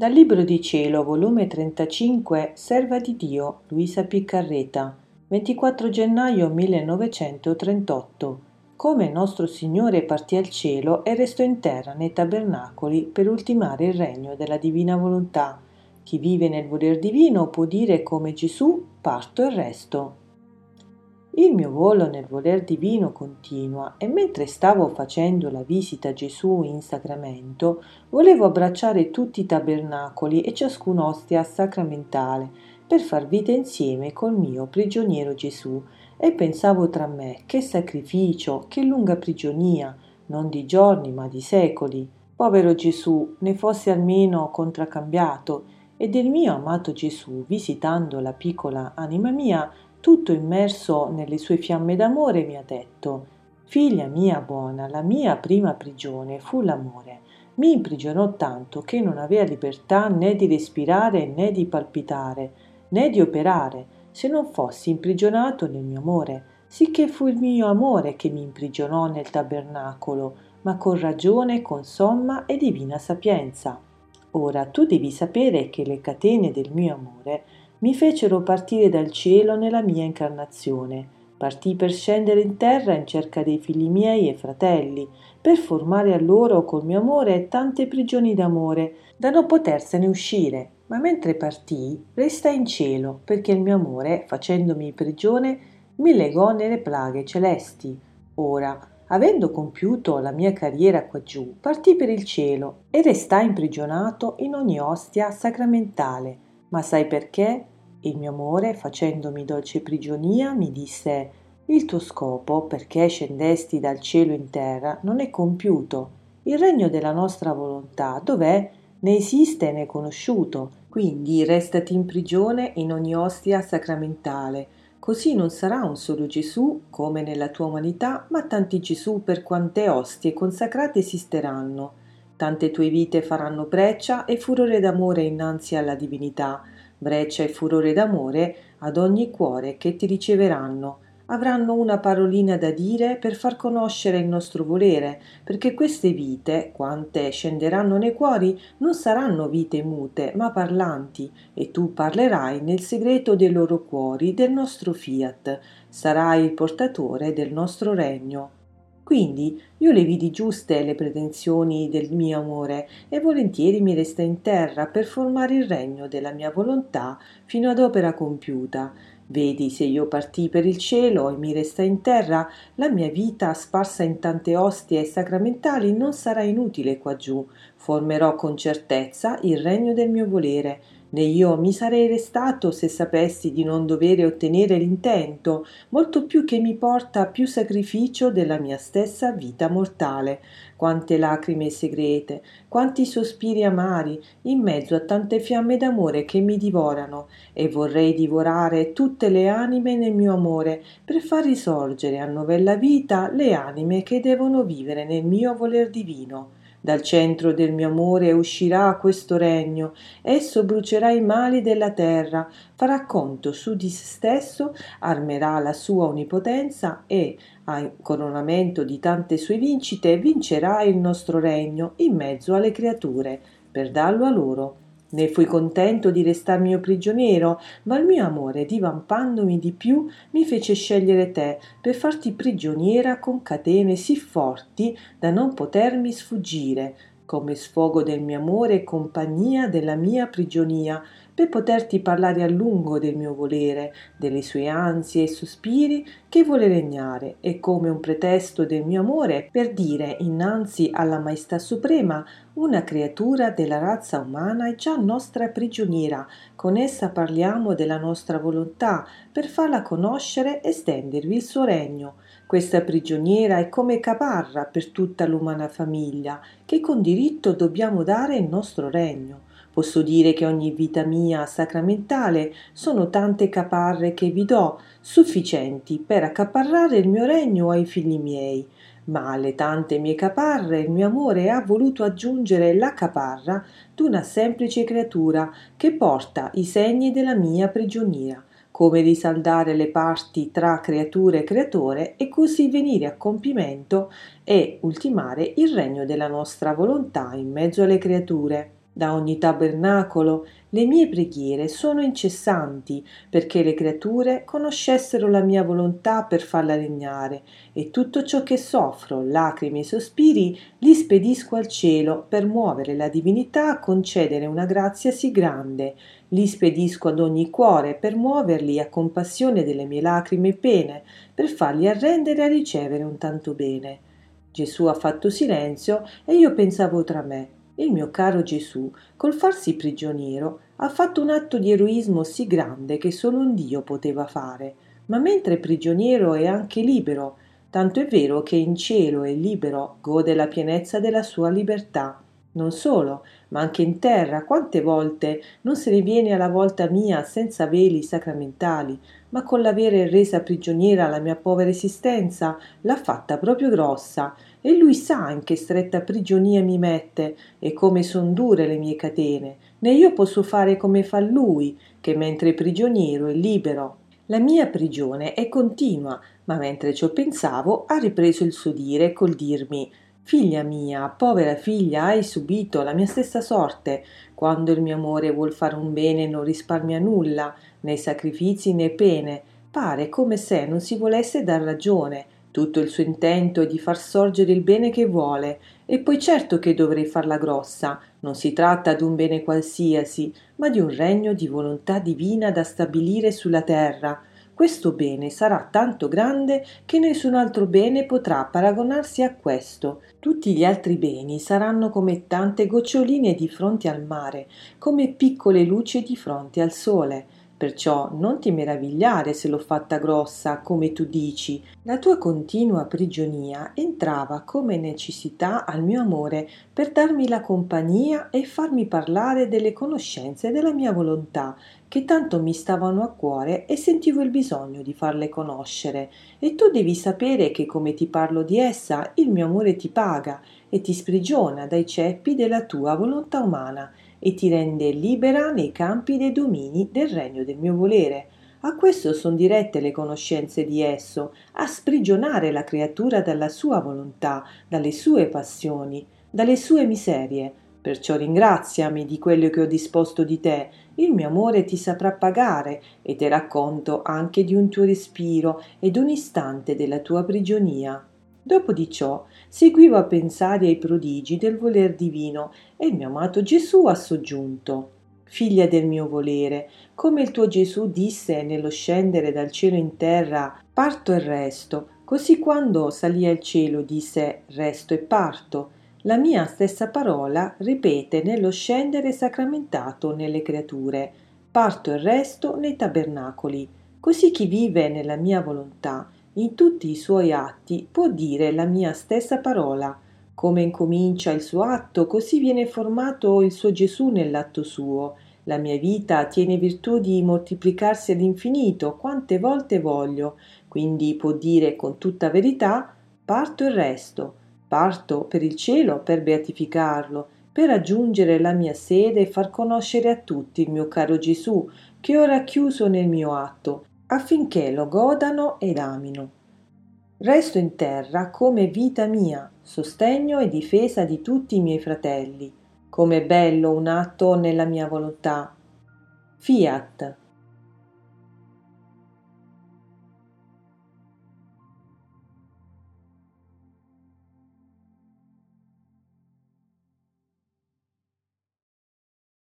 Dal Libro di Cielo, volume 35, Serva di Dio, Luisa Piccarreta, 24 gennaio 1938. Come nostro Signore partì al cielo e restò in terra nei tabernacoli per ultimare il regno della divina volontà. Chi vive nel voler divino può dire come Gesù, parto e resto. Il mio volo nel voler divino continua e mentre stavo facendo la visita a Gesù in sacramento, volevo abbracciare tutti i tabernacoli e ciascun'ostia sacramentale per far vita insieme col mio prigioniero Gesù e pensavo tra me che sacrificio, che lunga prigionia, non di giorni ma di secoli. Povero Gesù, ne fosse almeno contraccambiato e del mio amato Gesù, visitando la piccola anima mia, tutto immerso nelle sue fiamme d'amore, mi ha detto Figlia mia buona, la mia prima prigione fu l'amore. Mi imprigionò tanto che non avea libertà né di respirare né di palpitare, né di operare, se non fossi imprigionato nel mio amore, sicché fu il mio amore che mi imprigionò nel tabernacolo, ma con ragione, con somma e divina sapienza. Ora tu devi sapere che le catene del mio amore mi fecero partire dal cielo nella mia incarnazione. Partì per scendere in terra in cerca dei figli miei e fratelli, per formare a loro col mio amore tante prigioni d'amore, da non potersene uscire. Ma mentre partì, resta in cielo, perché il mio amore, facendomi prigione, mi legò nelle plaghe celesti. Ora, avendo compiuto la mia carriera quaggiù, partì per il cielo e restai imprigionato in ogni ostia sacramentale. Ma sai perché? Il mio amore, facendomi dolce prigionia, mi disse Il tuo scopo, perché scendesti dal cielo in terra, non è compiuto. Il regno della nostra volontà dov'è? Né esiste né conosciuto. Quindi restati in prigione in ogni ostia sacramentale. Così non sarà un solo Gesù, come nella tua umanità, ma tanti Gesù per quante ostie consacrate esisteranno. Tante tue vite faranno breccia e furore d'amore innanzi alla divinità breccia e furore d'amore ad ogni cuore che ti riceveranno. Avranno una parolina da dire per far conoscere il nostro volere, perché queste vite, quante scenderanno nei cuori, non saranno vite mute, ma parlanti, e tu parlerai nel segreto dei loro cuori del nostro fiat, sarai il portatore del nostro regno. Quindi io le vidi giuste le pretensioni del mio amore e volentieri mi resta in terra per formare il regno della mia volontà fino ad opera compiuta. Vedi, se io partii per il cielo e mi resta in terra, la mia vita sparsa in tante ostie sacramentali non sarà inutile quaggiù. Formerò con certezza il regno del mio volere né io mi sarei restato se sapessi di non dovere ottenere l'intento, molto più che mi porta più sacrificio della mia stessa vita mortale. Quante lacrime segrete, quanti sospiri amari, in mezzo a tante fiamme d'amore che mi divorano, e vorrei divorare tutte le anime nel mio amore, per far risorgere a novella vita le anime che devono vivere nel mio voler divino. Dal centro del mio amore uscirà questo regno, esso brucerà i mali della terra, farà conto su di se stesso, armerà la sua onnipotenza e, a coronamento di tante sue vincite, vincerà il nostro regno in mezzo alle creature, per darlo a loro né fui contento di restar mio prigioniero, ma il mio amore, divampandomi di più, mi fece scegliere te per farti prigioniera con catene sì forti da non potermi sfuggire, come sfogo del mio amore e compagnia della mia prigionia, per poterti parlare a lungo del mio volere, delle sue ansie e sospiri che vuole regnare, e come un pretesto del mio amore per dire innanzi alla Maestà Suprema una creatura della razza umana è già nostra prigioniera, con essa parliamo della nostra volontà, per farla conoscere e stendervi il suo regno. Questa prigioniera è come caparra per tutta l'umana famiglia, che con diritto dobbiamo dare il nostro regno. Posso dire che ogni vita mia sacramentale sono tante caparre che vi do, sufficienti per accaparrare il mio regno ai figli miei. Ma alle tante mie caparre il mio amore ha voluto aggiungere la caparra d'una semplice creatura che porta i segni della mia prigionia come risaldare le parti tra creatura e creatore e così venire a compimento e ultimare il regno della nostra volontà in mezzo alle creature. Da ogni tabernacolo le mie preghiere sono incessanti perché le creature conoscessero la mia volontà per farla regnare e tutto ciò che soffro, lacrime e sospiri, li spedisco al cielo per muovere la divinità a concedere una grazia sì grande. Li spedisco ad ogni cuore per muoverli a compassione delle mie lacrime e pene, per farli arrendere a ricevere un tanto bene. Gesù ha fatto silenzio e io pensavo tra me il mio caro Gesù, col farsi prigioniero, ha fatto un atto di eroismo sì grande che solo un Dio poteva fare, ma mentre prigioniero è anche libero, tanto è vero che in cielo è libero, gode la pienezza della sua libertà. Non solo, ma anche in terra, quante volte non se ne viene alla volta mia senza veli sacramentali, ma con l'avere resa prigioniera la mia povera esistenza, l'ha fatta proprio grossa, e lui sa in che stretta prigionia mi mette e come son dure le mie catene, né io posso fare come fa lui, che mentre prigioniero è libero. La mia prigione è continua, ma mentre ciò pensavo ha ripreso il suo dire col dirmi Figlia mia, povera figlia, hai subito la mia stessa sorte. Quando il mio amore vuol fare un bene non risparmia nulla, né sacrifici né pene. Pare come se non si volesse dar ragione. Tutto il suo intento è di far sorgere il bene che vuole, e poi certo che dovrei farla grossa. Non si tratta d'un bene qualsiasi, ma di un regno di volontà divina da stabilire sulla terra questo bene sarà tanto grande che nessun altro bene potrà paragonarsi a questo. Tutti gli altri beni saranno come tante goccioline di fronte al mare, come piccole luci di fronte al sole. Perciò non ti meravigliare se l'ho fatta grossa, come tu dici. La tua continua prigionia entrava come necessità al mio amore per darmi la compagnia e farmi parlare delle conoscenze della mia volontà, che tanto mi stavano a cuore e sentivo il bisogno di farle conoscere. E tu devi sapere che come ti parlo di essa, il mio amore ti paga e ti sprigiona dai ceppi della tua volontà umana e ti rende libera nei campi dei domini del regno del mio volere. A questo son dirette le conoscenze di esso, a sprigionare la creatura dalla sua volontà, dalle sue passioni, dalle sue miserie. Perciò ringraziami di quello che ho disposto di te, il mio amore ti saprà pagare e te racconto anche di un tuo respiro ed un istante della tua prigionia. Dopo di ciò seguivo a pensare ai prodigi del voler divino e il mio amato Gesù ha soggiunto Figlia del mio volere, come il tuo Gesù disse nello scendere dal cielo in terra parto e resto, così quando salì al cielo disse resto e parto, la mia stessa parola ripete nello scendere sacramentato nelle creature, parto e resto nei tabernacoli. Così chi vive nella mia volontà in tutti i suoi atti può dire la mia stessa parola. Come incomincia il suo atto, così viene formato il suo Gesù nell'atto suo. La mia vita tiene virtù di moltiplicarsi all'infinito quante volte voglio, quindi può dire con tutta verità parto il resto, parto per il cielo per beatificarlo, per raggiungere la mia sede e far conoscere a tutti il mio caro Gesù, che ora chiuso nel mio atto, affinché lo godano ed amino. Resto in terra come vita mia, sostegno e difesa di tutti i miei fratelli. Come bello un atto nella mia volontà. Fiat.